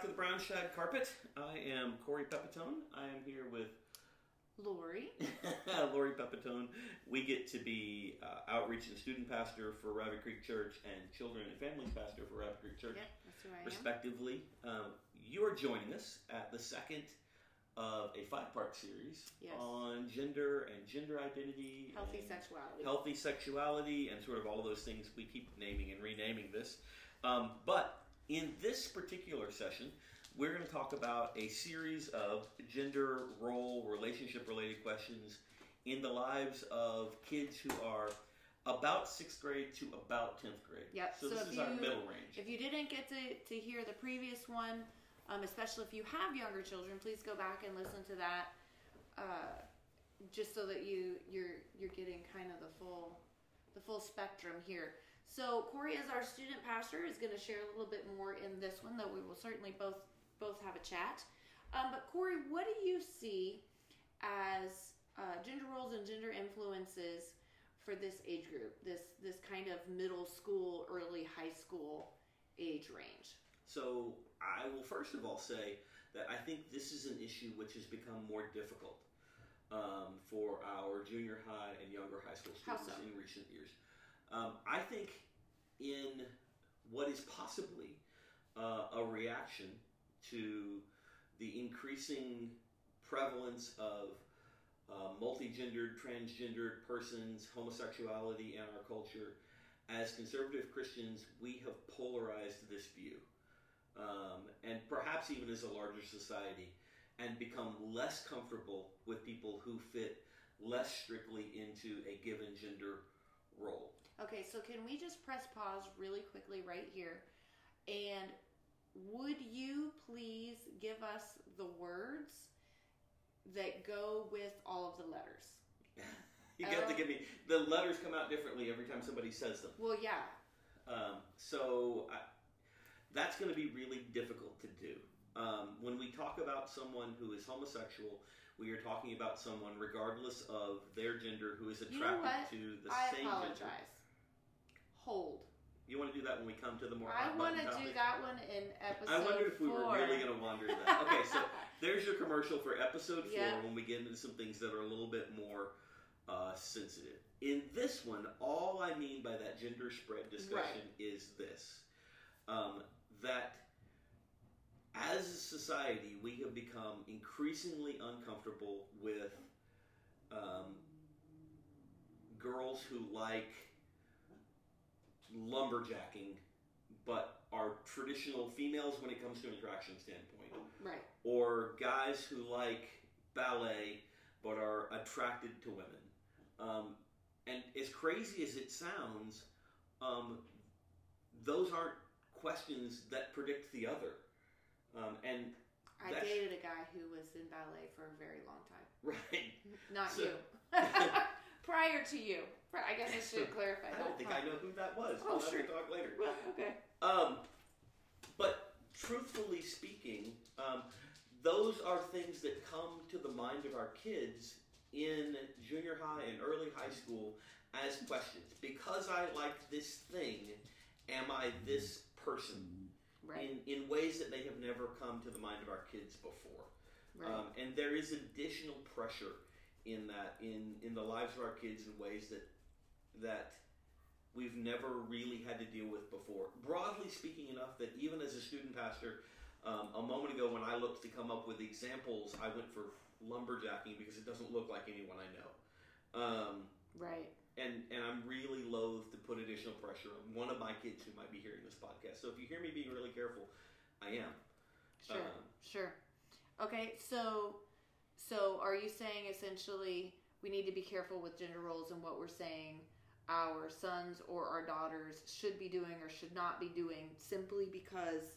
back to the Brown Shag Carpet. I am Corey Pepitone. I am here with Lori. Lori Pepitone. We get to be uh, outreach and student pastor for Rabbit Creek Church and children and families pastor for Rabbit Creek Church, Yep, that's who I am. respectively. Um, you are joining us at the second of a five-part series Yes. on gender and gender identity, Healthy sexuality. healthy sexuality, and sort of all those things. We keep naming and renaming this, um, but in this particular session, we're going to talk about a series of gender role relationship related questions in the lives of kids who are about sixth grade to about 10th grade. Yep, So, so this is our you- middle range. If you didn't get to, to hear the previous one, um, especially if you have younger children, please go back and listen to that, uh, just so that you you're you're getting kind of the full the full spectrum here. So Corey, as our student pastor, is going to share a little bit more in this one, though we will certainly both both have a chat. Um, but Corey, what do you see as uh, gender roles and gender influences for this age group, this this kind of middle school, early high school age range? So I will first of all say that I think this is an issue which has become more difficult um, for our junior high and younger high school students so? in recent years. Um, I think in what is possibly uh, a reaction to the increasing prevalence of uh, multi-gendered, transgendered persons, homosexuality in our culture, as conservative Christians, we have polarized this view um, and perhaps even as a larger society, and become less comfortable with people who fit less strictly into a given gender role. Okay, so can we just press pause really quickly right here? And would you please give us the words that go with all of the letters? You got to give me the letters come out differently every time somebody says them. Well, yeah. Um, so I, that's going to be really difficult to do. Um, when we talk about someone who is homosexual, we are talking about someone, regardless of their gender, who is You attracted know to the I same apologize. gender. You want to do that when we come to the more I want to do that one in episode I wondered if we four. were really going to wander that. Okay, so there's your commercial for episode four Yeah. when we get into some things that are a little bit more uh, sensitive. In this one, all I mean by that gender spread discussion is this um, that as a society, we have become increasingly uncomfortable with um, girls who like lumberjacking but are traditional females when it comes to an attraction standpoint, Right. or guys who like ballet but are attracted to women. Um, and as crazy as it sounds, um, those aren't questions that predict the other. Um, and I dated a guy who was in ballet for a very long time. right, Not So- you. Prior to you. I guess I should clarify I don't think I know who that was. Oh, we'll sure. talk later. Well, okay. Um, but truthfully speaking, um, those are things that come to the mind of our kids in junior high and early high school as questions. Because I like this thing, am I this person? Right. In, in ways that may have never come to the mind of our kids before. right. Um, and there is additional pressure in that in, in the lives of our kids in ways that that we've never really had to deal with before. Broadly speaking, enough that even as a student pastor, um, a moment ago when I looked to come up with examples, I went for lumberjacking because it doesn't look like anyone I know. Um, right. and and I'm really loath to put additional pressure on one of my kids who might be hearing this podcast. So if you hear me being really careful, I am. Sure. Um, sure. Okay, so so are you saying essentially we need to be careful with gender roles and what we're saying our sons or our daughters should be doing or should not be doing simply because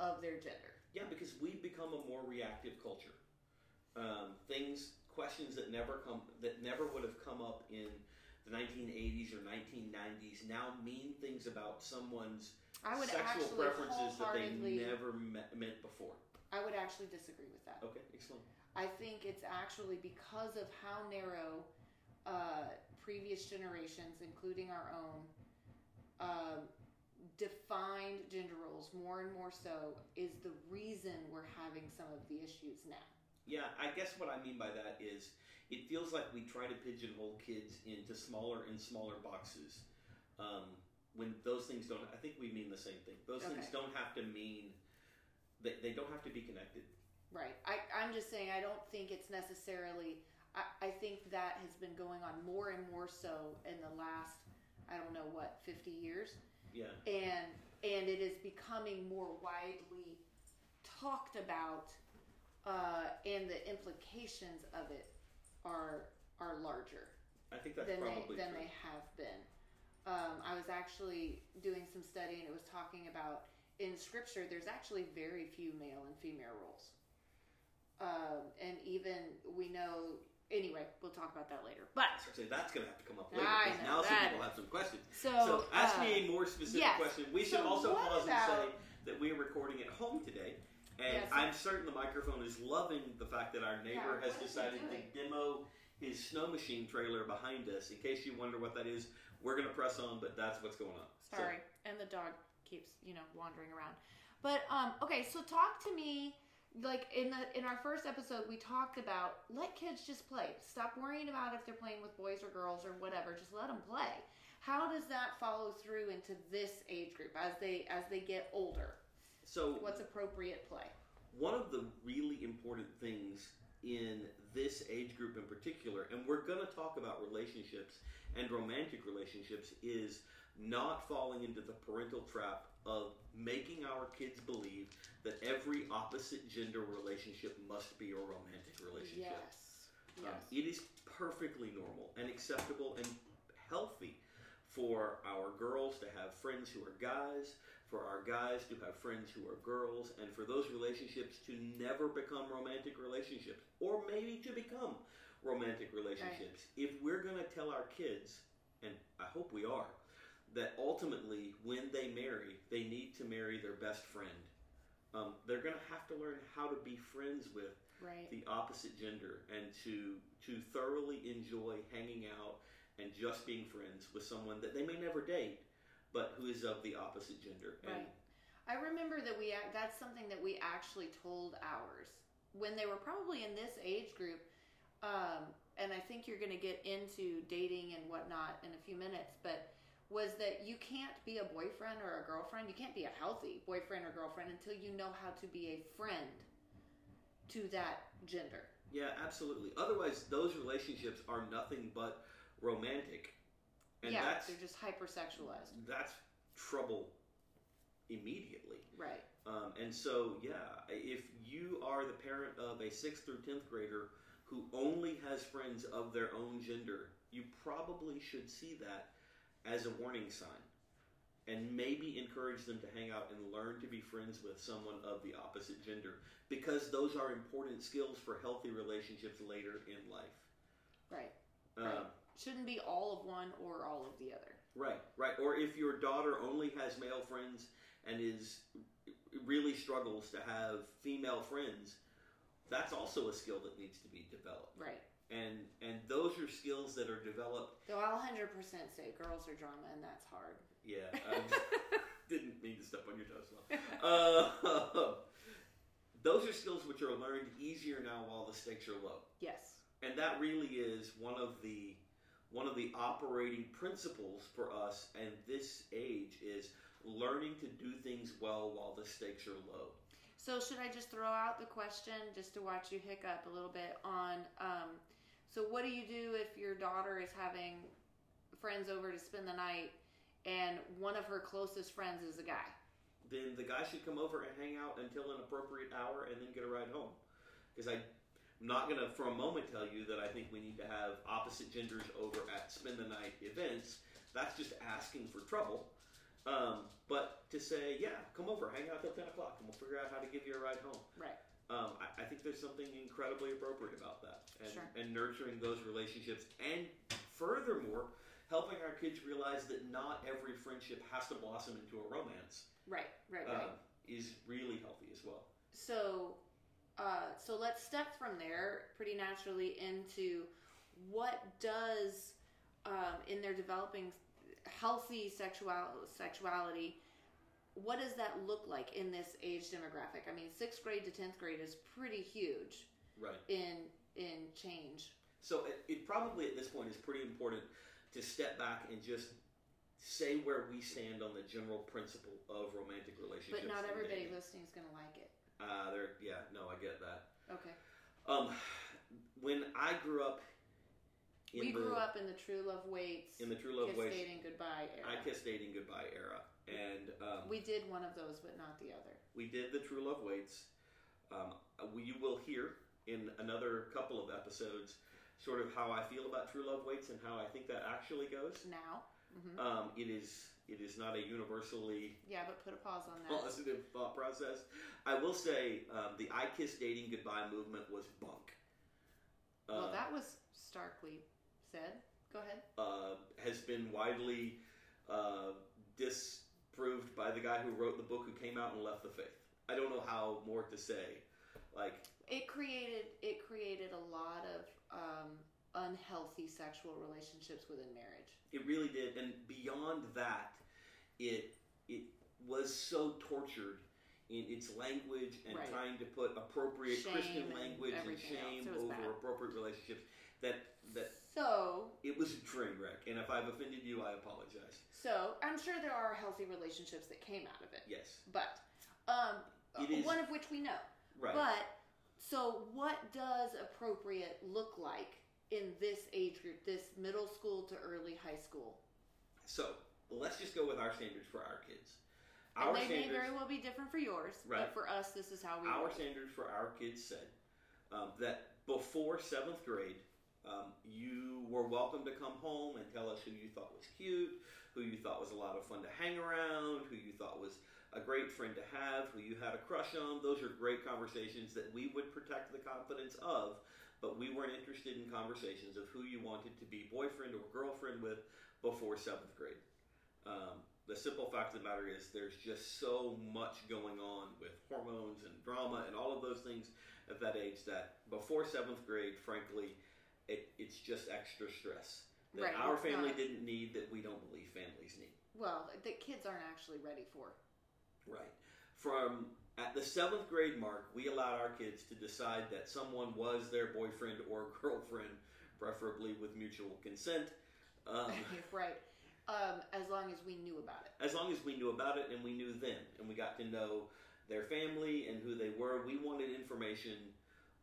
of their gender? Yeah, because we've become a more reactive culture. Um, things, questions that never come, that never would have come up in the 1980s or 1990s, now mean things about someone's sexual preferences that they never me- meant before. I would actually disagree with that. Okay, explain. I think it's actually because of how narrow uh, previous generations, including our own, um, defined gender roles more and more so is the reason we're having some of the issues now. Yeah, I guess what I mean by that is it feels like we try to pigeonhole kids into smaller and smaller boxes. Um, when those things don't, I think we mean the same thing. Those things don't have to mean they, they don't have to be connected. Right. I, I'm just saying I don't think it's necessarily I, I think that has been going on more and more so in the last I don't know what, fifty years. Yeah, and and it is becoming more widely talked about uh, and the implications of it are are larger I think that's than they than true. they have been. Um, I was actually doing some study and it was talking about in scripture there's actually very few male and female roles. Um, and even we know anyway, we'll talk about that later. But So that's going to have to come up later I because now some people have some questions. so, So ask uh, me a more specific yes. question. We should So also pause and say that we are recording at home today. And Yes. I'm certain the microphone is loving the fact that our neighbor Yeah, has what is he decided to demo his snow machine trailer behind us. In case you wonder what that is, we're going to press on, but that's what's going on. So- Sorry, and the dog keeps you know wandering around. But um, okay, so talk to me. Like in the in our first episode, we talked about let kids just play. Stop worrying about if they're playing with boys or girls or whatever. Just let them play. How does that follow through into this age group as they as they get older? so What's appropriate play? one of the really important things in this age group in particular, and we're going to talk about relationships and romantic relationships, is not falling into the parental trap of making our kids believe that every opposite gender relationship must be a romantic relationship. Yes, Um, it is perfectly normal and acceptable and healthy for our girls to have friends who are guys, for our guys to have friends who are girls, and for those relationships to never become romantic relationships, or maybe to become romantic relationships. If we're going to tell our kids, and I hope we are, that ultimately when they marry, they need to marry their best friend. Um, they're going to have to learn how to be friends with right. the opposite gender and to to thoroughly enjoy hanging out and just being friends with someone that they may never date but who is of the opposite gender and Right. I remember that we that's something that we actually told ours when they were probably in this age group. Um, and I think you're going to get into dating and whatnot in a few minutes, but was that you can't be a boyfriend or a girlfriend. You can't be a healthy boyfriend or girlfriend until you know how to be a friend to that gender. yeah absolutely otherwise those relationships are nothing but romantic and yeah, that's they're just hypersexualized. that's trouble immediately Right. Um, and so, yeah, if you are the parent of a sixth through tenth grader who only has friends of their own gender, you probably should see that as a warning sign, and maybe encourage them to hang out and learn to be friends with someone of the opposite gender, because those are important skills for healthy relationships later in life. Right. Um, Right. Shouldn't be all of one or all of the other. Right, right. Or if your daughter only has male friends and is really struggles to have female friends, that's also a skill that needs to be developed. Right. And and those are skills that are developed. Though I'll 100% say girls are drama and that's hard. Yeah, I didn't mean to step on your toes. Uh, those are skills which are learned easier now while the stakes are low. yes. and that really is one of the one of the operating principles for us and this age is learning to do things well while the stakes are low So should I just throw out the question just to watch you hiccup a little bit on? Um, so what do you do if your daughter is having friends over to spend the night, and one of her closest friends is a guy? then the guy should come over and hang out until an appropriate hour and then get a ride home because i'm not going to for a moment tell you that i think we need to have opposite genders over at spend the night events that's just asking for trouble um, but to say yeah come over hang out till 10 o'clock and we'll figure out how to give you a ride home Right. Um, I, I think there's something incredibly appropriate about that, and, Sure. and nurturing those relationships, and furthermore, helping our kids realize that not every friendship has to blossom into a romance Right. Right. Right. um, is really healthy as well. so, uh, so let's step from there pretty naturally into what does um, in their developing healthy sexual sexuality what does that look like in this age demographic? I mean, sixth grade to tenth grade is pretty huge Right. in in change. So it, it probably at this point is pretty important to step back and just say where we stand on the general principle of romantic relationships. But not everybody listening is going to like it. Uh, there, yeah, no, I get that. Okay. Um, when I grew up, in we the, grew up in the true love waits, in the true love kiss dating goodbye era. I kissed dating goodbye era, and we did one of those, but not the other. we did the true love waits. Um, we, will hear in another couple of episodes sort of how I feel about true love waits and how I think that actually goes. Now, hmm Um, it is it is not a universally yeah, but put a pause on that. positive thought process. I will say um, the I Kiss Dating Goodbye movement was bunk. well, Uh, that was starkly said. Go ahead. uh, has been widely uh, disproved by the guy who wrote the book who came out and left the faith. I don't know how more to say. Like, It created it created a lot of um, unhealthy sexual relationships within marriage. it really did, and beyond that, it it was so tortured in its language and Right. trying to put appropriate Shame Christian language and else. shame over bad. appropriate relationships that that So it was a train wreck. And if I've offended you, I apologize. So I'm sure there are healthy relationships that came out of it, Yes, but um, is- one of which we know. right. But so, what does appropriate look like in this age group, this middle school to early high school? so let's just go with our standards for our kids. And Our they may very well be different for yours, Right. but for us, this is how we. our roll. standards for our kids said um, that before seventh grade, um, you were welcome to come home and tell us who you thought was cute, who you thought was a lot of fun to hang around, who you thought was a great friend to have, who you had a crush on. Those are great conversations that we would protect the confidence of, but we weren't interested in conversations of who you wanted to be boyfriend or girlfriend with before seventh grade. Um, the simple fact of the matter is there's just so much going on with hormones and drama and all of those things at that age that before seventh grade, frankly, it, it's just extra stress that Right, our family not- didn't need that we don't believe families need. Well, that kids aren't actually ready for. Right. From at the seventh grade mark, we allowed our kids to decide that someone was their boyfriend or girlfriend, preferably with mutual consent. Um, right. Um, as long as we knew about it. as long as we knew about it and we knew them and we got to know their family and who they were, we wanted information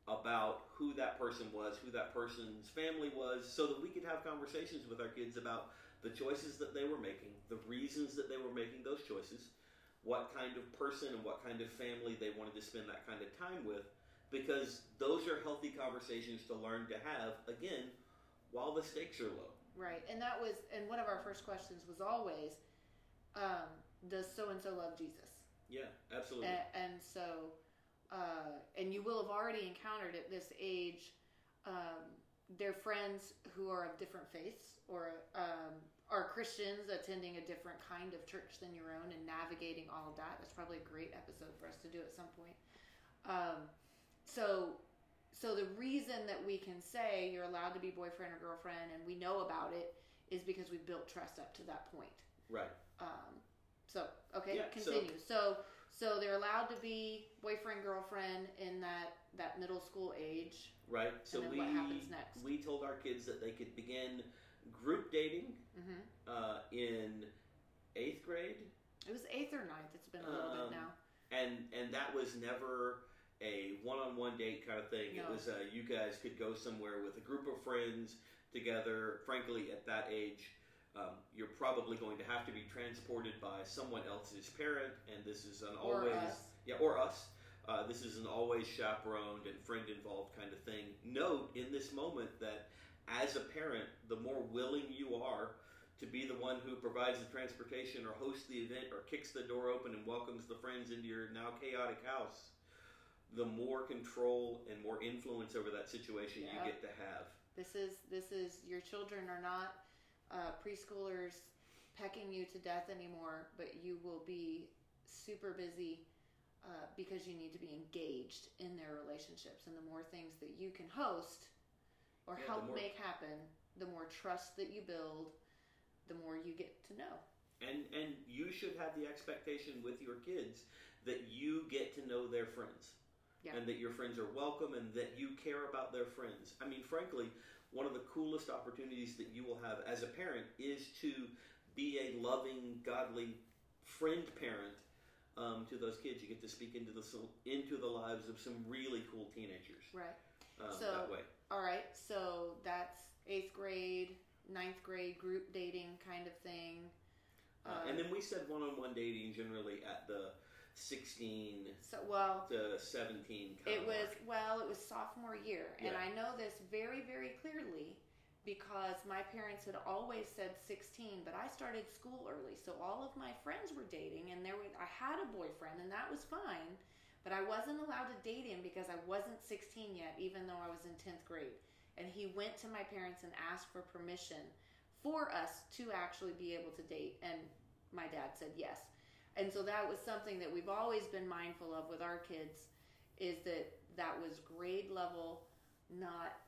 about who that person was, who that person's family was, so that we could have conversations with our kids about the choices that they were making, the reasons that they were making those choices, what kind of person and what kind of family they wanted to spend that kind of time with, because those are healthy conversations to learn to have, again, while the stakes are low. Right. And that was, and one of our first questions was always, um, does so and so love Jesus? Yeah, absolutely. And so, uh, and you will have already encountered at this age um, their friends who are of different faiths or um, are Christians attending a different kind of church than your own and navigating all of that. That's probably a great episode for us to do at some point. Um, so, so the reason that we can say you're allowed to be boyfriend or girlfriend and we know about it is because we've built trust up to that point. right. Um, so okay, Yeah, continue. So, so they're allowed to be boyfriend girlfriend in that that middle school age. Right. So we what happens next? we told our kids that they could begin group dating hmm uh, in eighth grade, It was eighth or ninth. It's been a little Um, bit now. and and that was never a one-on-one date kind of thing. It was uh, you guys could go somewhere with a group of friends together. Frankly, at that age. Um, you're probably going to have to be transported by someone else's parent, and this is an Or always us. yeah, or us. Uh, this is an always chaperoned and friend involved kind of thing. Note in this moment that as a parent, the more willing you are to be the one who provides the transportation or hosts the event or kicks the door open and welcomes the friends into your now chaotic house, the more control and more influence over that situation Yeah. you get to have. This is this is your children are not uh, preschoolers pecking you to death anymore, but you will be super busy uh, because you need to be engaged in their relationships. And the more things that you can host or Yeah, help more- make happen, the more trust that you build, the more you get to know. and and you should have the expectation with your kids that you get to know their friends Yeah. and that your friends are welcome and that you care about their friends i mean frankly one of the coolest opportunities that you will have as a parent is to be a loving godly friend parent um, to those kids you get to speak into the into the lives of some really cool teenagers Right. um, So- that way All right. So that's eighth grade, ninth grade group dating kind of thing. uh, and then we said one-on-one dating generally at the 16 So well, to 17 kind it was mark. well, it was sophomore year, and I know this very very clearly because my parents had always said 16, but I started school early, so all of my friends were dating, and there were, I had a boyfriend, and that was fine. But I wasn't allowed to date him because I wasn't 16 yet, even though I was in 10th grade. And he went to my parents and asked for permission for us to actually be able to date. And my dad said yes. And so that was something that we've always been mindful of with our kids is that that was grade level, not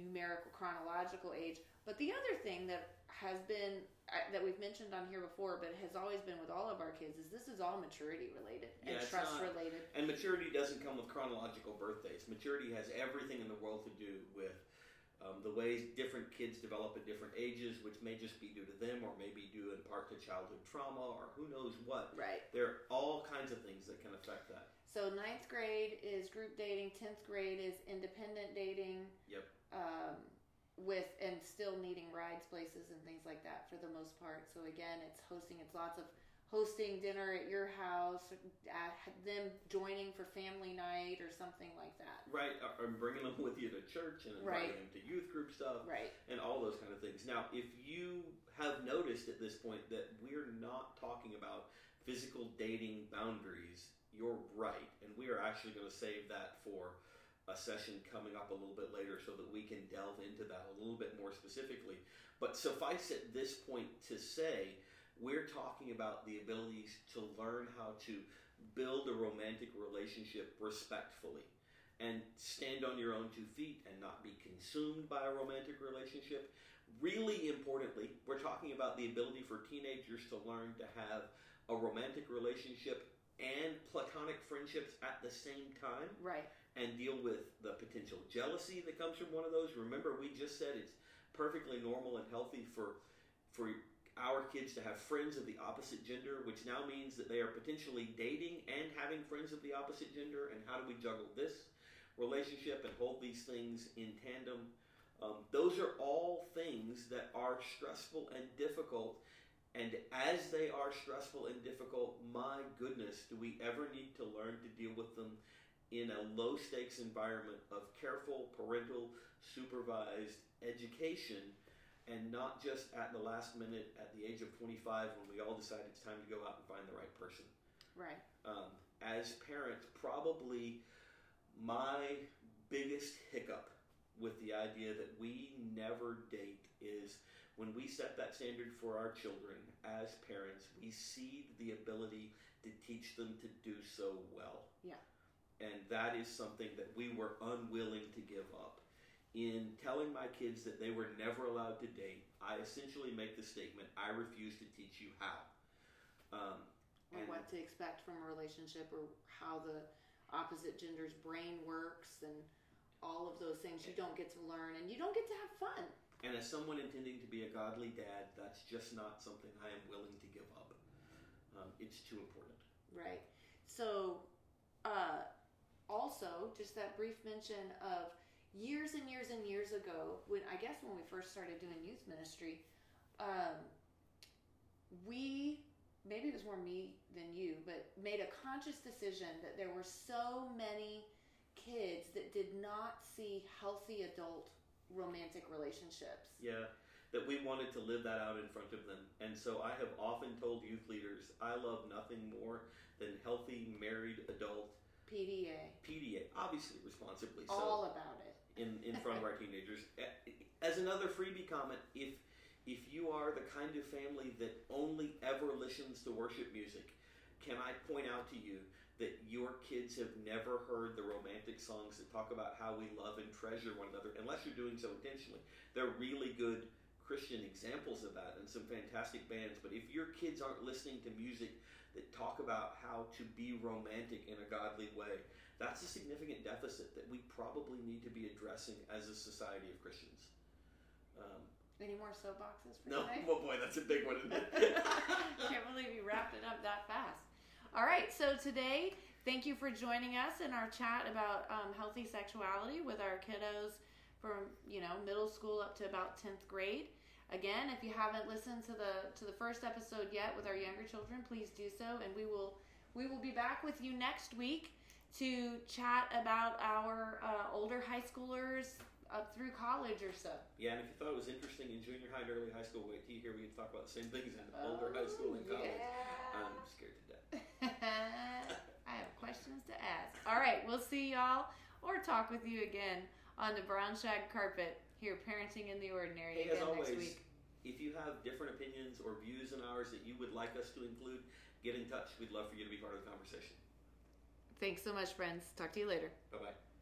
numerical chronological age. But the other thing that has been uh, that we've mentioned on here before, but has always been with all of our kids, is this is all maturity related and Yeah, trust not- related. And maturity doesn't come with chronological birthdays. Maturity has everything in the world to do with um, the ways different kids develop at different ages, which may just be due to them or maybe to childhood trauma or who knows what. Right. There are all kinds of things that can affect that. So ninth grade is group dating. Tenth grade is independent dating. Yep. Um, with and still needing rides, places, and things like that for the most part. So again, it's hosting. It's lots of hosting dinner at your house, uh, them joining for family night or something like that. Right, or bringing them with you to church and Right. them to youth group stuff. Right. and all those kind of things. Now, if you have noticed at this point that we're not talking about physical dating boundaries, you're right, and we are actually going to save that for a session coming up a little bit later so that we can delve into that a little bit more specifically. But suffice at this point to say, we're talking about the abilities to learn how to build a romantic relationship respectfully and stand on your own two feet and not be consumed by a romantic relationship. Really importantly, we're talking about the ability for teenagers to learn to have a romantic relationship and platonic friendships at the same time Right. and deal with the potential jealousy that comes from one of those. Remember, we just said it's perfectly normal and healthy for for our kids to have friends of the opposite gender, which now means that they are potentially dating and having friends of the opposite gender. And how do we juggle this relationship and hold these things in tandem? Um, those are all things that are stressful and difficult. And as they are stressful and difficult, my goodness, do we ever need to learn to deal with them in a low stakes environment of careful parental supervised education and not just at the last minute at the age of 25 when we all decide it's time to go out and find the right person. Right. Um, as parents, probably my biggest hiccup with the idea that we never date is when we set that standard for our children as parents, we cede the ability to teach them to do so well. Yeah. And that is something that we were unwilling to give up. In telling my kids that they were never allowed to date, I essentially make the statement, I refuse to teach you how. Um, Or And- what to expect from a relationship, or how the opposite gender's brain works, and all of those things you don't get to learn, and you don't get to have fun. And as someone intending to be a godly dad, that's just not something I am willing to give up. Um, it's too important. Right. So, uh, also, just that brief mention of years and years and years ago, when I guess when we first started doing youth ministry, um, we maybe it was more me than you, but made a conscious decision that there were so many kids that did not see healthy adult romantic relationships. Yeah, that we wanted to live that out in front of them. And so I have often told youth leaders, I love nothing more than healthy married adult PDA, PDA, obviously responsibly. So all about it. in, in front of our teenagers. As another freebie comment, if if you are the kind of family that only ever listens to worship music, can I point out to you that your kids have never heard the romantic songs that talk about how we love and treasure one another, unless you're doing so intentionally. They're really good Christian examples of that and some fantastic bands. But if your kids aren't listening to music that talk about how to be romantic in a godly way, that's a significant deficit that we probably need to be addressing as a society of Christians. Um, Any more soapboxes for no, today? oh boy, that's a big one. Isn't it? Can't believe you wrapped it up that fast. All right, so today, thank you for joining us in our chat about um, healthy sexuality with our kiddos from you know middle school up to about tenth grade. Again, if you haven't listened to the to the first episode yet with our younger children, please do so, and we will we will be back with you next week to chat about our uh, older high schoolers up through college or so. yeah, and if you thought it was interesting in junior high and early high school, wait till you hear we talk about the same things in older high school and oh, college. Yeah. I'm scared to death. I have questions to ask. All right, we'll see y'all or talk with you again on the brown shag carpet here, parenting in the ordinary Hey, as always, next week. if you have different opinions or views than ours that you would like us to include, get in touch. We'd love for you to be part of the conversation. Thanks so much, friends. Talk to you later. Bye bye.